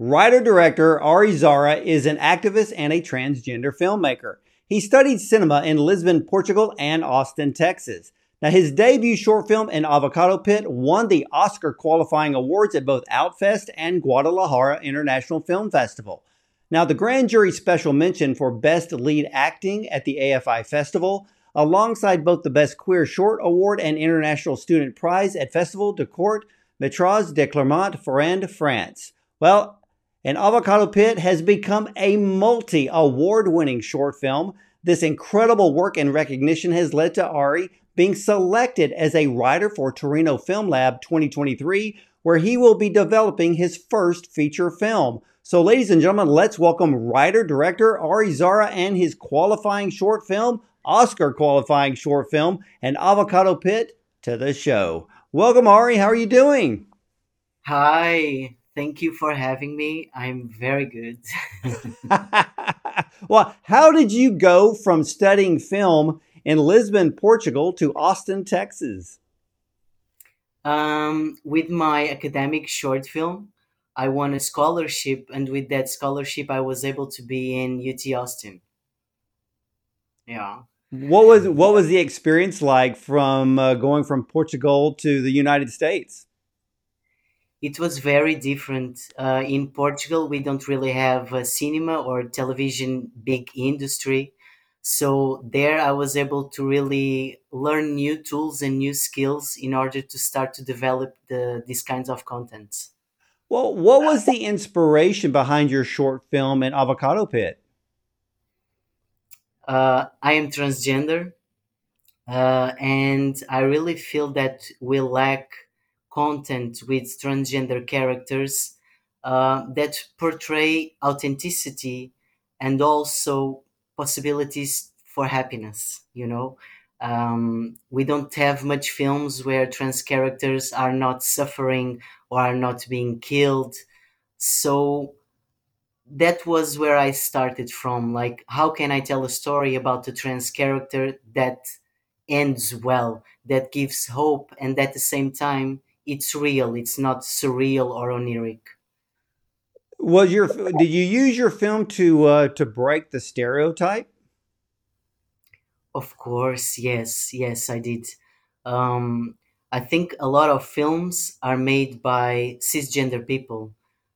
Writer director Ary Zara is an activist and a transgender filmmaker. He studied cinema in Lisbon, Portugal, and Austin, Texas. Now, his debut short film, An Avocado Pit, won the Oscar qualifying awards at both Outfest and Guadalajara International Film Festival. Now, the grand jury special mention for Best Lead Acting at the AFI Festival, alongside both the Best Queer Short Award and International Student Prize at Festival de Court Métrage de Clermont-Ferrand, France. Well, An Avocado Pit has become a multi award winning short film. This incredible work and recognition has led to Ary being selected as a writer for Torino Film Lab 2023, where he will be developing his first feature film. So, ladies and gentlemen, let's welcome writer director Ary Zara and his qualifying short film, Oscar qualifying short film, and Avocado Pit, to the show. Welcome, Ary. How are you doing? Hi. Thank you for having me. I'm very good. well, how did you go from studying film in Lisbon, Portugal to Austin, Texas? Um, with my academic short film, I won a scholarship, and with that scholarship, I was able to be in UT Austin. Yeah. What was what was the experience like from uh, going from Portugal to the United States? It was very different. Uh, in Portugal, we don't really have a cinema or television big industry. So there i was able to really learn new tools and new skills in order to start to develop the these kinds of contents. Well what was the inspiration behind your short film An Avocado Pit? Uh, i am transgender uh, and i really feel that we lack content with transgender characters uh, that portray authenticity and also possibilities for happiness you know? Um, we don't have much films where trans characters are not suffering or are not being killed. So that was where i started from like how can i tell a story about a trans character that ends well that gives hope and at the same time it's real it's not surreal or oniric was your did you use your film to uh, to break the stereotype? Of course, yes, yes, I did. Um, I think a lot of films are made by cisgender people,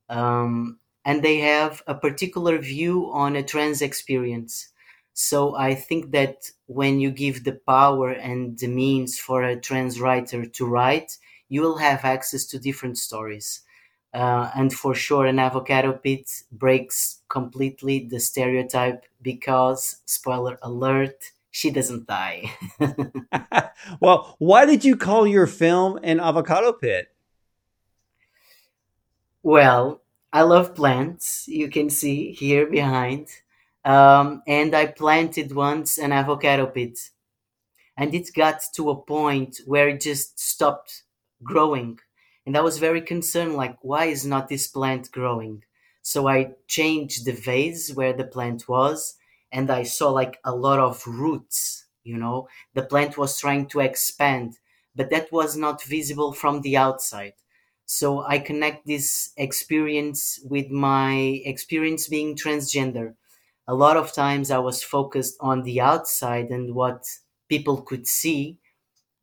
um, and they have a particular view on a trans experience. So I think that when you give the power and the means for a trans writer to write, you will have access to different stories. Uh, and for sure, an avocado pit breaks completely the stereotype because, spoiler alert, she doesn't die. well, why did you call your film an avocado pit? Well, I love plants. You can see here behind. Um, and I planted once an avocado pit. And it got to a point where it just stopped growing and I was very concerned, like, why is not this plant growing? So I changed the vase where the plant was, and I saw like a lot of roots. You know, the plant was trying to expand, but that was not visible from the outside. So I connect this experience with my experience being transgender. A lot of times I was focused on the outside and what people could see.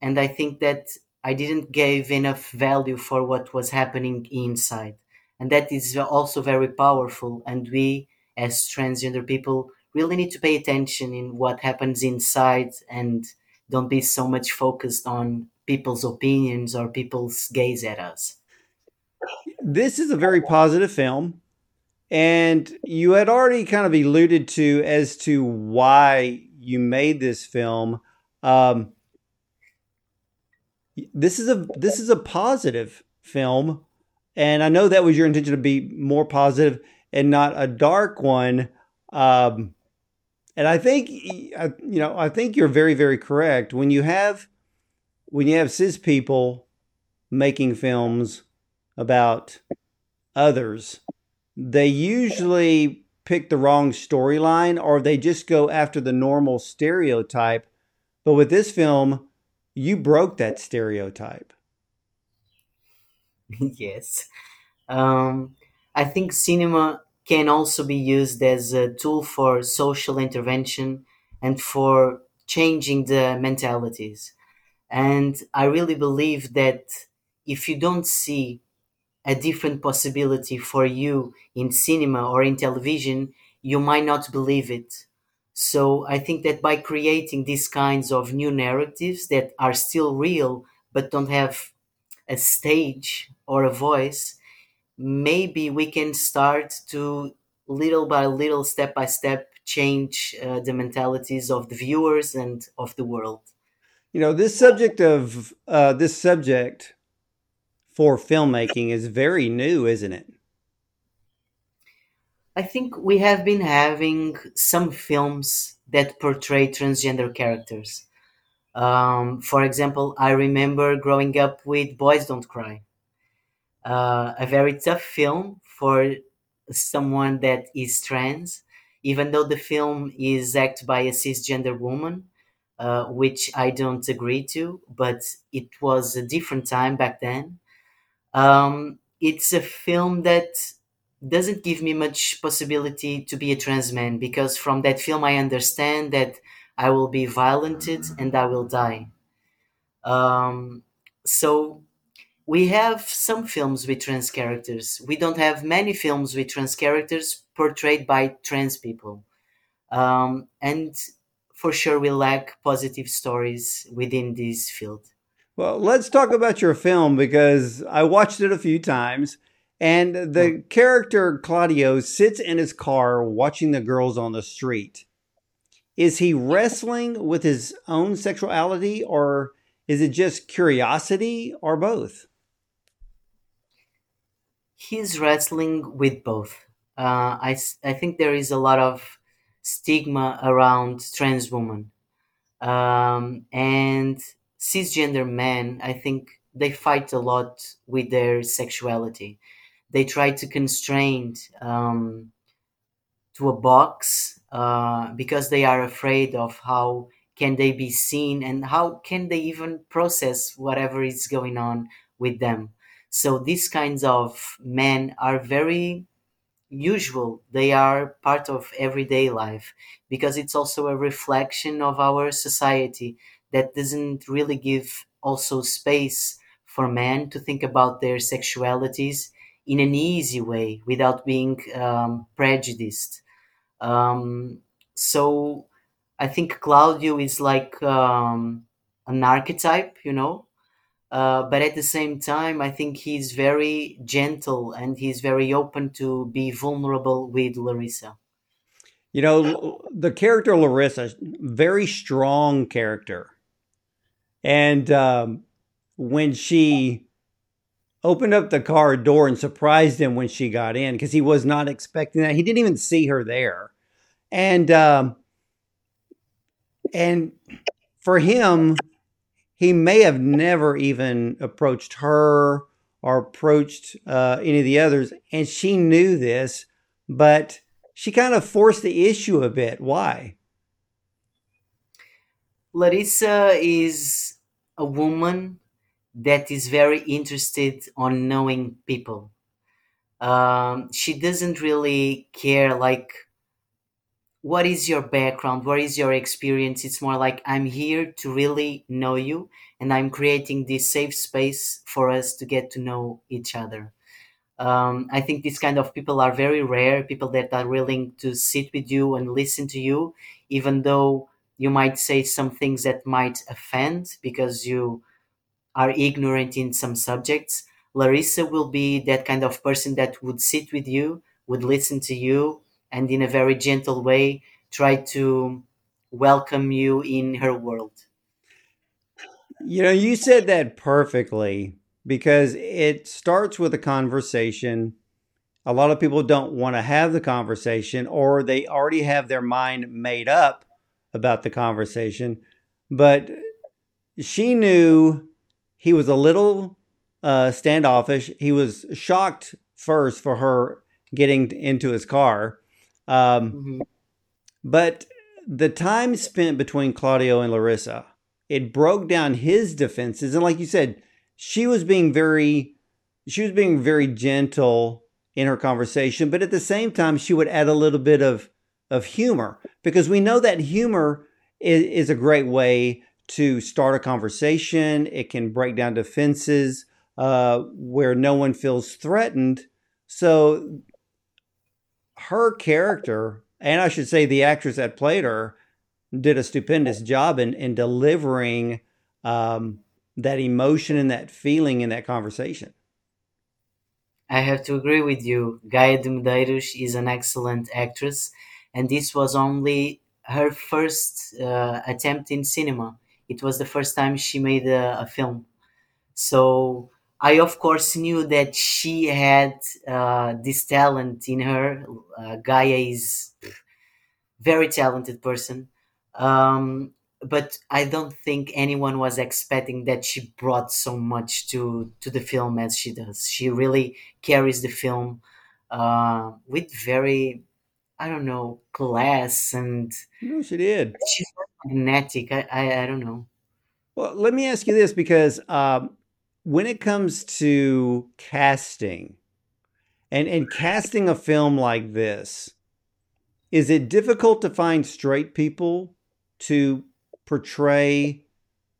And I think that I didn't give enough value for what was happening inside. And that is also very powerful. And we, as transgender people, really need to pay attention in what happens inside and don't be so much focused on people's opinions or people's gaze at us. This is a very positive film. And you had already kind of alluded to as to why you made this film. Um, this is a this is a positive film, and I know that was your intention to be more positive and not a dark one. Um, and I think you know I think you're very very correct when you have when you have cis people making films about others, they usually pick the wrong storyline or they just go after the normal stereotype. But with this film, you broke that stereotype. yes. Um, I think cinema can also be used as a tool for social intervention and for changing the mentalities. And I really believe that if you don't see a different possibility for you in cinema or in television, you might not believe it. So I think that by creating these kinds of new narratives that are still real but don't have a stage or a voice, maybe we can start to little by little, step by step, change uh, the mentalities of the viewers and of the world. You know, this subject of uh, this subject for filmmaking is very new, isn't it? I think we have been having some films that portray transgender characters. Um, for example, I remember growing up with Boys Don't Cry, uh, a very tough film for someone that is trans, even though the film is acted by a cisgender woman, uh, which I don't agree to, but it was a different time back then. Um, it's a film that doesn't give me much possibility to be a trans man because from that film I understand that I will be violented and I will die. Um, so we have some films with trans characters. We don't have many films with trans characters portrayed by trans people. Um, and for sure, we lack positive stories within this field. Well, let's talk about your film because I watched it a few times. And the character Claudio sits in his car watching the girls on the street. Is he wrestling with his own sexuality or is it just curiosity or both? he's wrestling with both. Uh, I, I think there is a lot of stigma around trans women. Um, and cisgender men, I think they fight a lot with their sexuality. They try to constrain um, to a box uh, because they are afraid of how can they be seen and how can they even process whatever is going on with them. So these kinds of men are very usual. They are part of everyday life because it's also a reflection of our society that doesn't really give also space for men to think about their sexualities in an easy way without being um, prejudiced. Um, so I think Claudio is like um, an archetype, you know, uh, but at the same time, I think he's very gentle and he's very open to be vulnerable with Larissa. You know, the character Larissa, very strong character. And um, when she opened up the car door and surprised him when she got in, because he was not expecting that, he didn't even see her there. And um, and for him, he may have never even approached her or approached uh, any of the others. And she knew this, but she kind of forced the issue a bit. Why? Larissa is a woman that is very interested on knowing people. Um, she doesn't really care like what is your background? What is your experience? It's more like i'm here to really know you and i'm creating this safe space for us to get to know each other. Um, i think these kind of people are very rare people that are willing to sit with you and listen to you even though you might say some things that might offend because you are ignorant in some subjects larissa will be that kind of person that would sit with you would listen to you and in a very gentle way try to welcome you in her world. You know, you said that perfectly because it starts with a conversation. A lot of people don't want to have the conversation or they already have their mind made up about the conversation. But she knew he was a little uh, standoffish. He was shocked first for her getting into his car um, mm-hmm. But the time spent between Claudio and Larissa, it broke down his defenses. And like you said, she was being very, she was being very gentle in her conversation, but at the same time, she would add a little bit of of humor because we know that humor is, is a great way to start a conversation. It can break down defenses uh, where no one feels threatened. So her character, and I should say the actress that played her, did a stupendous job in, in delivering um, that emotion and that feeling in that conversation. I have to agree with you. Gaia de Medeiros is an excellent actress, and this was only her first uh, attempt in cinema. It was the first time she made a, a film. So I, of course, knew that she had uh, this talent in her. Uh, Gaia is very talented person. Um, but I don't think anyone was expecting that she brought so much to to the film as she does. She really carries the film uh, with very, I don't know, class and. No, she did. She's magnetic. I, I, I don't know. Well, let me ask you this because um, when it comes to casting, and and casting a film like this, is it difficult to find straight people to portray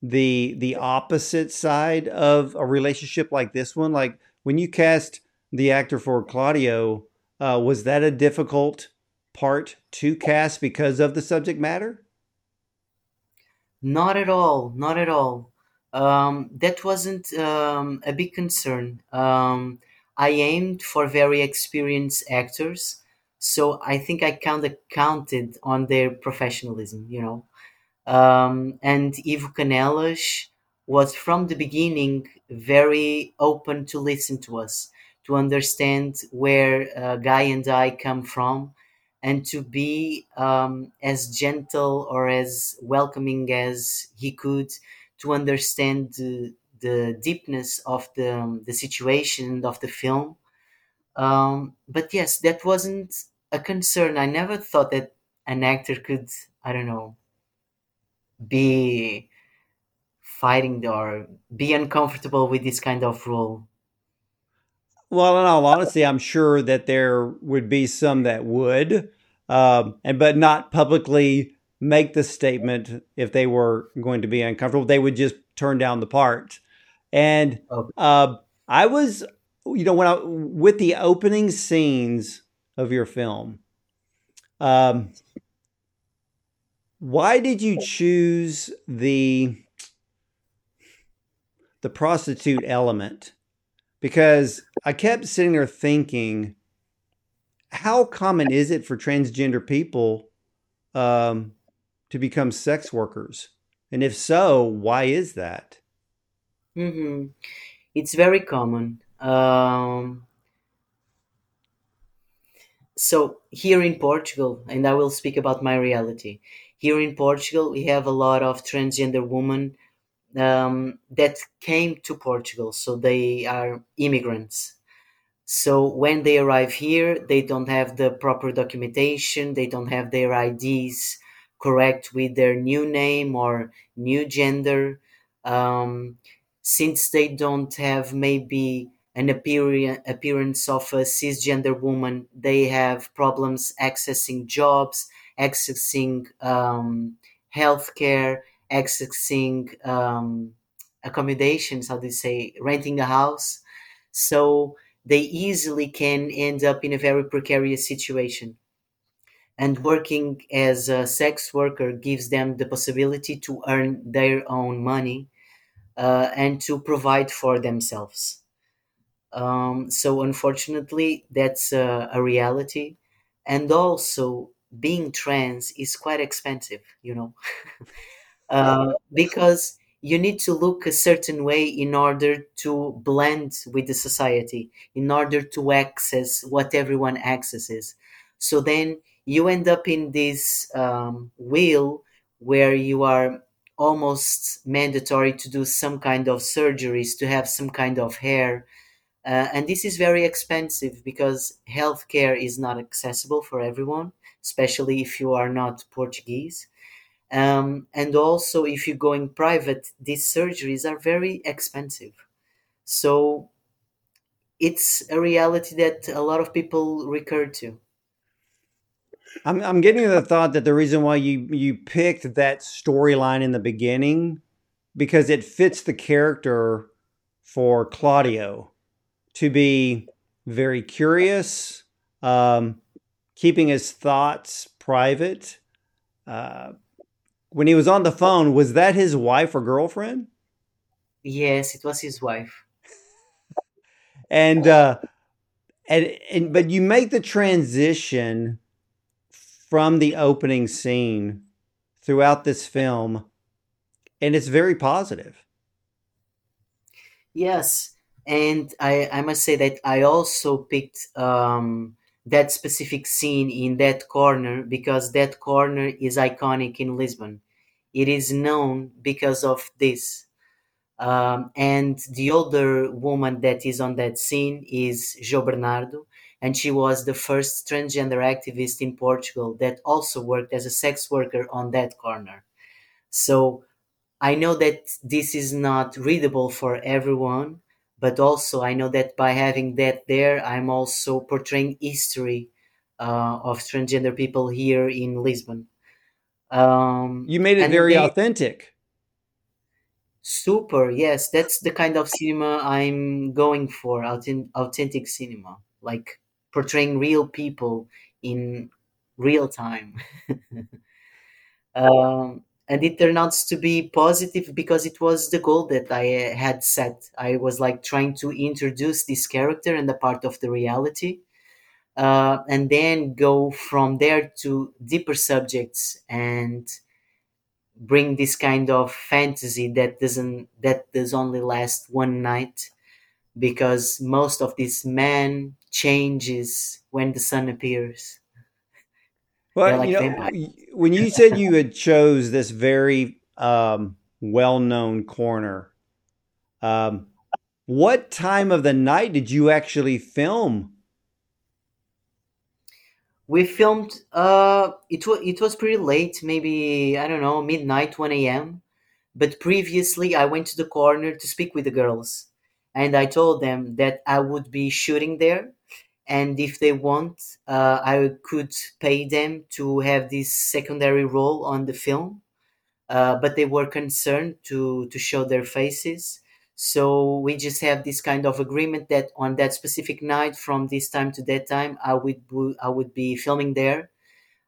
the the opposite side of a relationship like this one? Like when you cast the actor for Claudio, uh, was that a difficult part to cast because of the subject matter? Not at all. Not at all. Um, that wasn't um, a big concern. Um, I aimed for very experienced actors, so I think I kind of counted on their professionalism. You know, um, and Ivo Canelas was from the beginning very open to listen to us, to understand where uh, Guy and I come from, and to be um, as gentle or as welcoming as he could to understand the, the deepness of the, um, the situation of the film. Um, but yes, that wasn't a concern. I never thought that an actor could, I don't know, be fighting or be uncomfortable with this kind of role? Well, in all honesty, I'm sure that there would be some that would, um, and but not publicly make the statement if they were going to be uncomfortable. They would just turn down the part. And uh, I was, you know, when I with the opening scenes of your film, um, why did you choose the the prostitute element? Because I kept sitting there thinking, how common is it for transgender people um, to become sex workers? And if so, why is that? Mm-hmm. It's very common. Um, so here in Portugal, and I will speak about my reality. Here in Portugal, we have a lot of transgender women um, that came to Portugal, so they are immigrants. So when they arrive here, they don't have the proper documentation, they don't have their IDs correct with their new name or new gender. Um, since they don't have maybe an appearance of a cisgender woman, they have problems accessing jobs, accessing um, healthcare, accessing um, accommodations, how do you say, renting a house. So they easily can end up in a very precarious situation. And working as a sex worker gives them the possibility to earn their own money uh, and to provide for themselves. Um, so, unfortunately, that's a, a reality. And also, being trans is quite expensive, you know, uh, because you need to look a certain way in order to blend with the society, in order to access what everyone accesses. So then you end up in this um, wheel where you are almost mandatory to do some kind of surgeries to have some kind of hair uh, and this is very expensive because healthcare is not accessible for everyone, especially if you are not Portuguese. Um, and also, if you're going private, these surgeries are very expensive. So, it's a reality that a lot of people recur to. I'm I'm getting the thought that the reason why you you picked that storyline in the beginning because it fits the character for Claudio to be very curious, um, keeping his thoughts private. Uh, when he was on the phone, was that his wife or girlfriend? Yes, it was his wife. and uh, and and but you make the transition from the opening scene throughout this film, and it's very positive. Yes, and I, I must say that I also picked um, that specific scene in that corner because that corner is iconic in Lisbon. It is known because of this. Um, and the older woman that is on that scene is João Bernardo, and she was the first transgender activist in Portugal that also worked as a sex worker on that corner. So I know that this is not readable for everyone, but also I know that by having that there, I'm also portraying history uh, of transgender people here in Lisbon. Um, you made it very they, authentic. Super, yes, that's the kind of cinema I'm going for. Authentic cinema, like portraying real people in real time. um, and it turned out to be positive because it was the goal that I had set. I was like trying to introduce this character and the part of the reality, uh, and then go from there to deeper subjects and bring this kind of fantasy that doesn't that does only last one night because most of this man changes when the sun appears. Well, like you know, when you said you had chose this very um, well-known corner, um, what time of the night did you actually film? We filmed. Uh, it was it was pretty late, maybe I don't know, midnight, one a.m. But previously, I went to the corner to speak with the girls, and I told them that I would be shooting there and if they want uh, i could pay them to have this secondary role on the film. Uh, but they were concerned to to show their faces. So we just have this kind of agreement that on that specific night from this time to that time i would i would be filming there.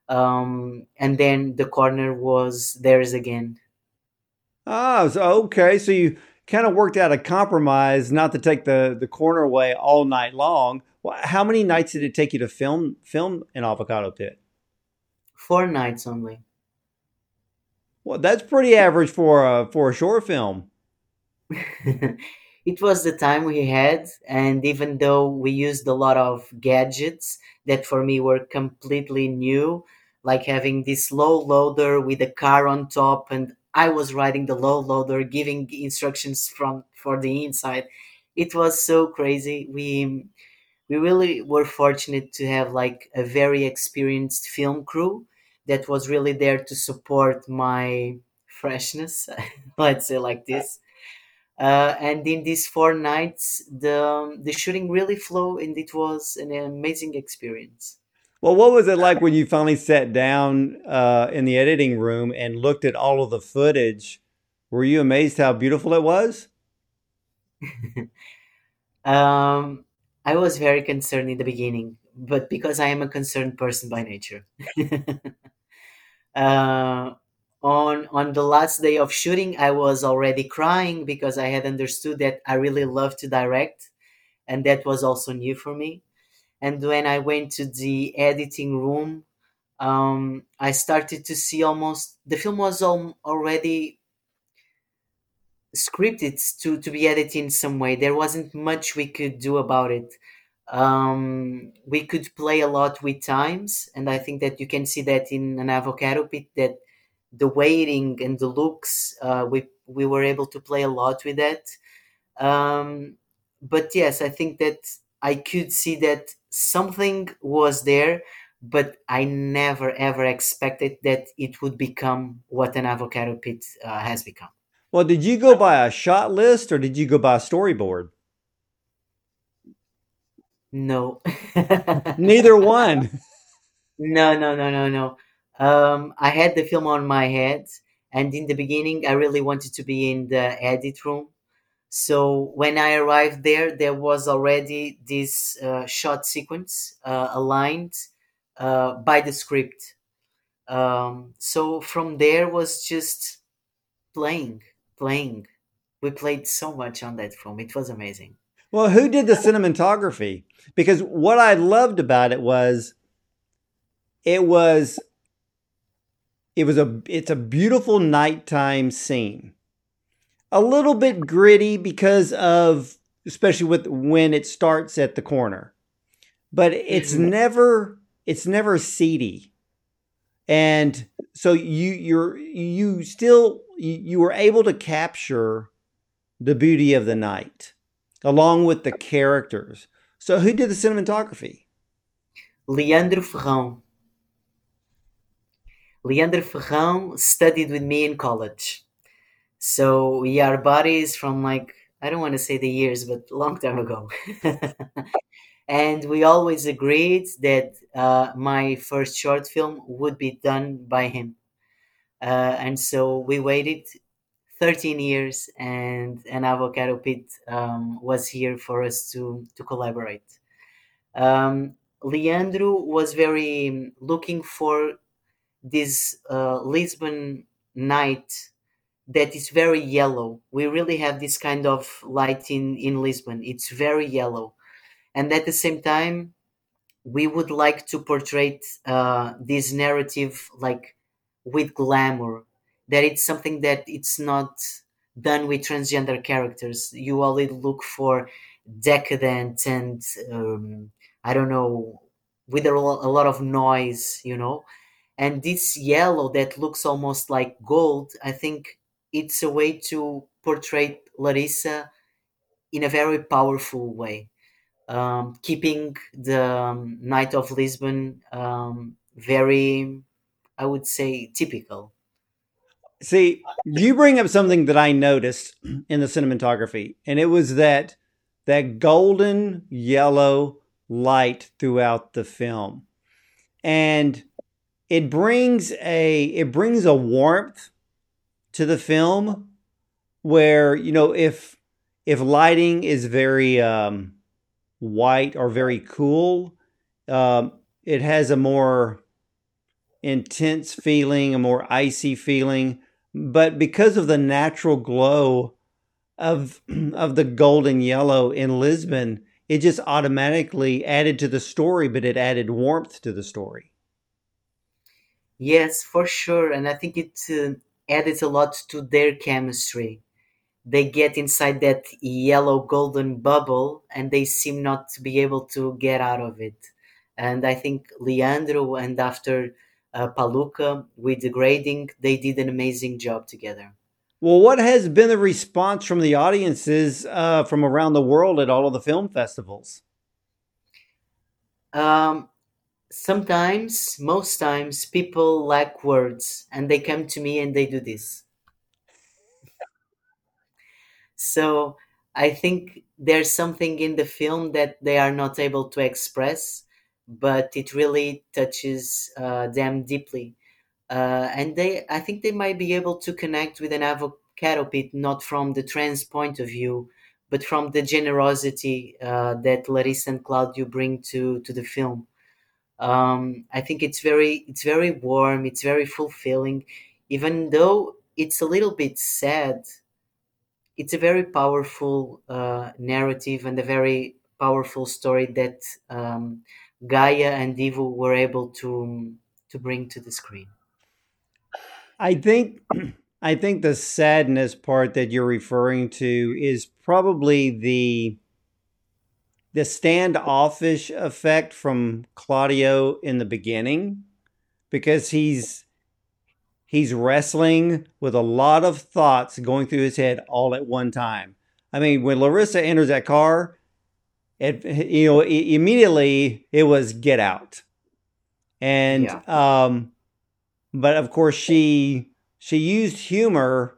Um, and then the corner was theirs again. Ah so, okay. So you kind of worked out a compromise not to take the the corner away all night long how many nights did it take you to film film an avocado pit? Four nights only. Well, that's pretty average for a for a short film. it was the time we had, and even though we used a lot of gadgets that for me were completely new, like having this low loader with a car on top, and I was riding the low loader, giving instructions from for the inside. It was so crazy. We we really were fortunate to have like a very experienced film crew that was really there to support my freshness let's say like this. Uh, and in these four nights the the shooting really flowed and it was an amazing experience. Well what was it like when you finally sat down uh, in the editing room and looked at all of the footage? Were you amazed how beautiful it was? Um I was very concerned in the beginning, but because I am a concerned person by nature. uh, on on the last day of shooting, I was already crying because I had understood that I really love to direct, and that was also new for me. And when I went to the editing room, um, I started to see almost the film was al- already scripted to to be edited in some way. There wasn't much we could do about it. Um, we could play a lot with times, and I think that you can see that in an avocado pit that the weighting and the looks uh, we we were able to play a lot with that. Um, but yes, I think that I could see that something was there, but I never ever expected that it would become what an avocado pit uh, has become. Well, did you go by a shot list or did you go by a storyboard? No. Neither one. No, no, no, no, no. Um, I had the film on my head, and in the beginning, I really wanted to be in the edit room. So when I arrived there, there was already this uh, shot sequence uh, aligned uh, by the script. Um, so from there was just playing, playing. We played so much on that film. It was amazing. Well, who did the cinematography? Because what I loved about it was it was it was a it's a beautiful nighttime scene. A little bit gritty because of especially with when it starts at the corner. But it's mm-hmm. never it's never seedy. And so you you're you still you, were able to capture the beauty of the night along with the characters. So who did the cinematography? Leandro Ferrão. Leandro Ferrão studied with me in college. So we are buddies from like, I don't want to say the years, but long time ago. and we always agreed that uh, my first short film would be done by him. Uh, and so we waited 13 years and an avocado pit um, was here for us to, to collaborate. Um, Leandro was very looking for this uh, Lisbon night that is very yellow. We really have this kind of light in, in Lisbon. It's very yellow. And at the same time, we would like to portray uh, this narrative like with glamour, that it's something that it's not done with transgender characters. You only look for decadent and um, I don't know, with a lot of noise, you know and this yellow that looks almost like gold i think it's a way to portray larissa in a very powerful way um, keeping the um, night of lisbon um, very i would say typical. See you bring up something that i noticed in the cinematography and it was that that golden yellow light throughout the film. And it brings a it brings a warmth to the film where you know if if lighting is very um, white or very cool, um, it has a more intense feeling, a more icy feeling. But because of the natural glow of of the golden yellow in Lisbon, it just automatically added to the story, but it added warmth to the story. Yes, for sure. And I think it uh, added a lot to their chemistry. They get inside that yellow golden bubble and they seem not to be able to get out of it. And I think Leandro and after uh, Paluca with the grading, they did an amazing job together. Well, what has been the response from the audiences uh, from around the world at all of the film festivals? Um, sometimes, most times, people lack words and they come to me and they do this. So I think there's something in the film that they are not able to express, but it really touches uh, them deeply. Uh, and they, I think they might be able to connect with an avocado pit, not from the trans point of view, but from the generosity uh, that Larissa and Claudio bring to, to the film. Um, I think it's very it's very warm. It's very fulfilling, even though it's a little bit sad. It's a very powerful uh, narrative and a very powerful story that um, Gaia and Ivo were able to to bring to the screen. I think I think the sadness part that you're referring to is probably the the standoffish effect from Claudio in the beginning because he's he's wrestling with a lot of thoughts going through his head all at one time. I mean, when Larissa enters that car, it you know immediately it was get out, and yeah. um, but of course she she used humor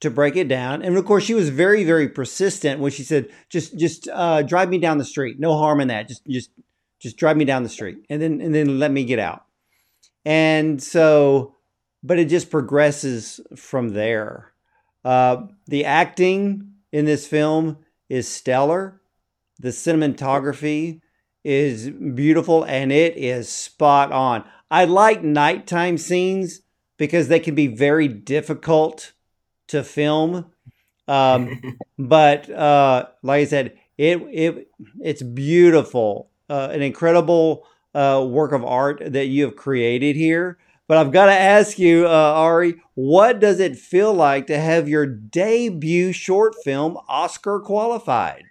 to break it down. And of course, she was very, very persistent when she said, "Just, just uh, drive me down the street. No harm in that. Just, just, just drive me down the street, and then, and then let me get out." And so, but it just progresses from there. Uh, the acting in this film is stellar. The cinematography is beautiful and it is spot on. I like nighttime scenes because they can be very difficult to film. Um, but uh, like I said, it it it's beautiful, uh, an incredible uh, work of art that you have created here. But I've got to ask you, uh, Ary, what does it feel like to have your debut short film Oscar qualified?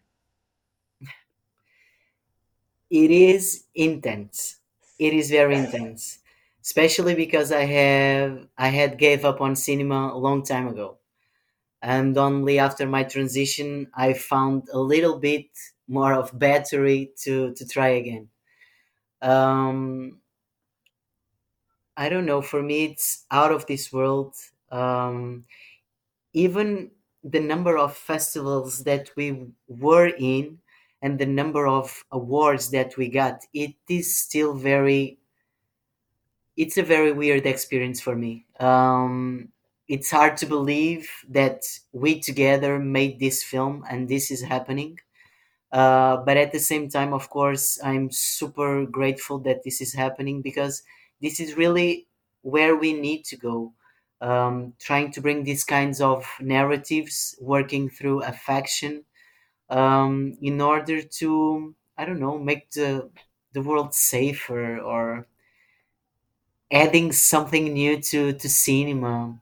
It is intense. It is very intense, especially because I have I had gave up on cinema a long time ago, and only after my transition I found a little bit more of battery to to try again. Um, I don't know. For me, it's out of this world. Um, even the number of festivals that we were in and the number of awards that we got, it is still very. It's a very weird experience for me. Um, it's hard to believe that we together made this film and this is happening. Uh, but at the same time, of course, I'm super grateful that this is happening because this is really where we need to go. Um, trying to bring these kinds of narratives, working through affection, um, in order to, I don't know, make the the world safer or adding something new to to cinema.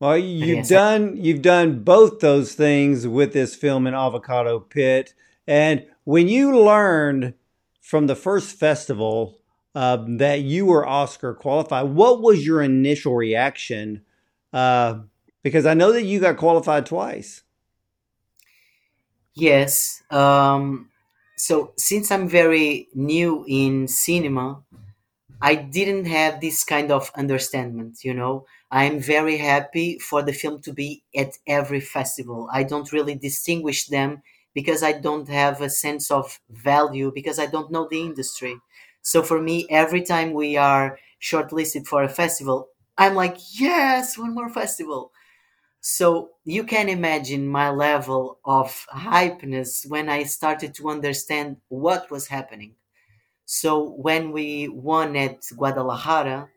Well, you've done you've done both those things with this film in Avocado Pit, and when you learned from the first festival um, that you were Oscar qualified. What was your initial reaction? Uh, because I know that you got qualified twice. Yes. Um, so since I'm very new in cinema, I didn't have this kind of understanding. You know, I'm very happy for the film to be at every festival. I don't really distinguish them because I don't have a sense of value because I don't know the industry. So for me, every time we are shortlisted for a festival, I'm like, yes, one more festival. So you can imagine my level of hypeness when I started to understand what was happening. So when we won at Guadalajara,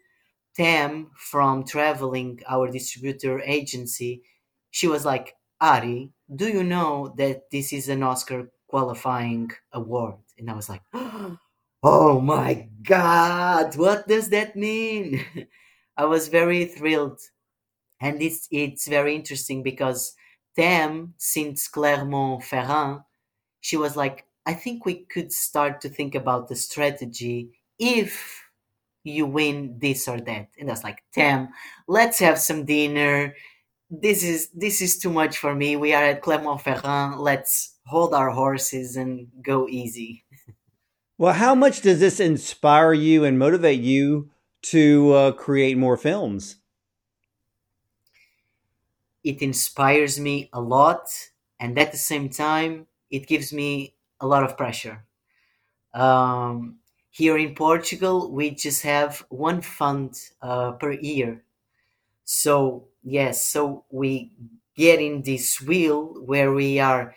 Tam from Traveling, our distributor agency, she was like, Ary, do you know that this is an Oscar qualifying award? And I was like, Oh Oh my God, what does that mean? I was very thrilled. And it's, it's very interesting because Tam, since Clermont-Ferrand, she was like, I think we could start to think about the strategy if you win this or that. And I was like, Tam, let's have some dinner. This is this is too much for me. We are at Clermont-Ferrand. Let's hold our horses and go easy. Well, how much does this inspire you and motivate you to uh, create more films? It inspires me a lot, and at the same time, it gives me a lot of pressure. Um, here in Portugal, we just have one fund uh, per year. So, yes, so we get in this wheel where we are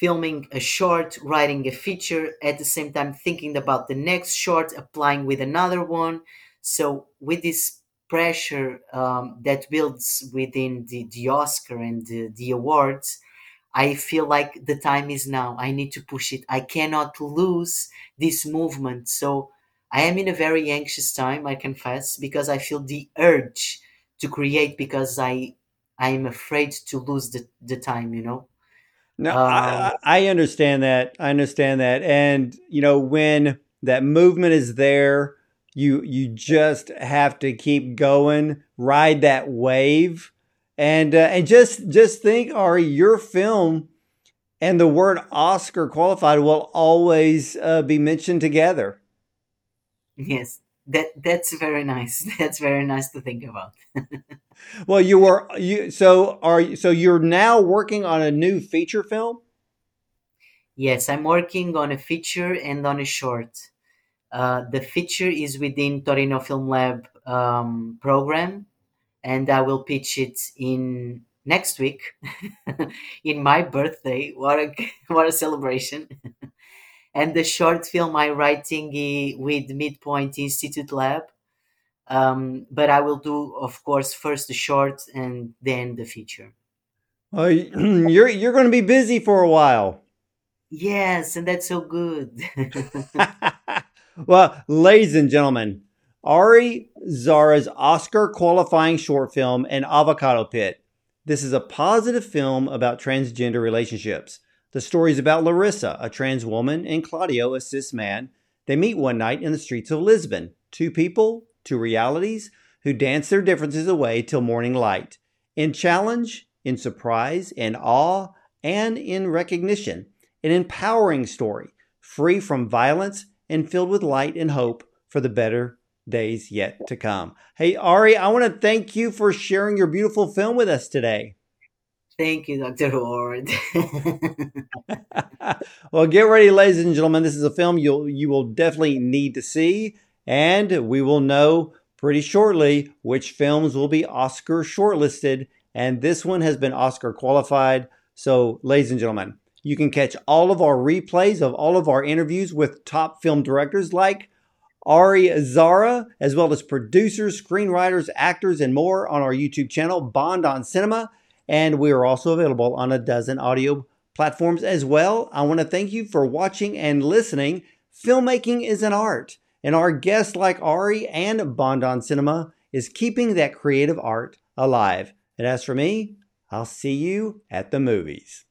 filming a short, writing a feature, at the same time thinking about the next short, applying with another one. So with this pressure um, that builds within the, the Oscar and the, the awards, I feel like the time is now. I need to push it. I cannot lose this movement. So I am in a very anxious time, I confess, because I feel the urge to create because I I am afraid to lose the, the time, you know. No, um, I, I understand that. I understand that. And you know, when that movement is there, you you just have to keep going, ride that wave, and uh, and just just think, Ary, your film and the word Oscar qualified will always uh, be mentioned together. Yes, that that's very nice. That's very nice to think about. well, you were you so are so you're now working on a new feature film. Yes, I'm working on a feature and on a short. Uh, the feature is within Torino Film Lab um, program, and I will pitch it in next week, in my birthday. What a what a celebration! And the short film I'm writing with Midpoint Institute Lab. Um, but I will do, of course, first the short and then the feature. Oh, you're you're going to be busy for a while. Yes, and that's so good. well, ladies and gentlemen, Ary Zara's Oscar qualifying short film, An Avocado Pit. This is a positive film about transgender relationships. The story is about Larissa, a trans woman, and Claudio, a cis man. They meet one night in the streets of Lisbon. Two people, two realities, who dance their differences away till morning light. In challenge, in surprise, in awe, and in recognition. An empowering story, free from violence and filled with light and hope for the better days yet to come. Hey, Ary, I want to thank you for sharing your beautiful film with us today. Thank you, Dr. Ward. well, get ready, ladies and gentlemen. This is a film you'll you will definitely need to see, and we will know pretty shortly which films will be Oscar shortlisted. And this one has been Oscar qualified. So, ladies and gentlemen, you can catch all of our replays of all of our interviews with top film directors like Ary Zara, as well as producers, screenwriters, actors, and more on our YouTube channel, Bond on Cinema. And we are also available on a dozen audio platforms as well. I want to thank you for watching and listening. Filmmaking is an art, and our guests like Ary and Bond on Cinema is keeping that creative art alive. And as for me, I'll see you at the movies.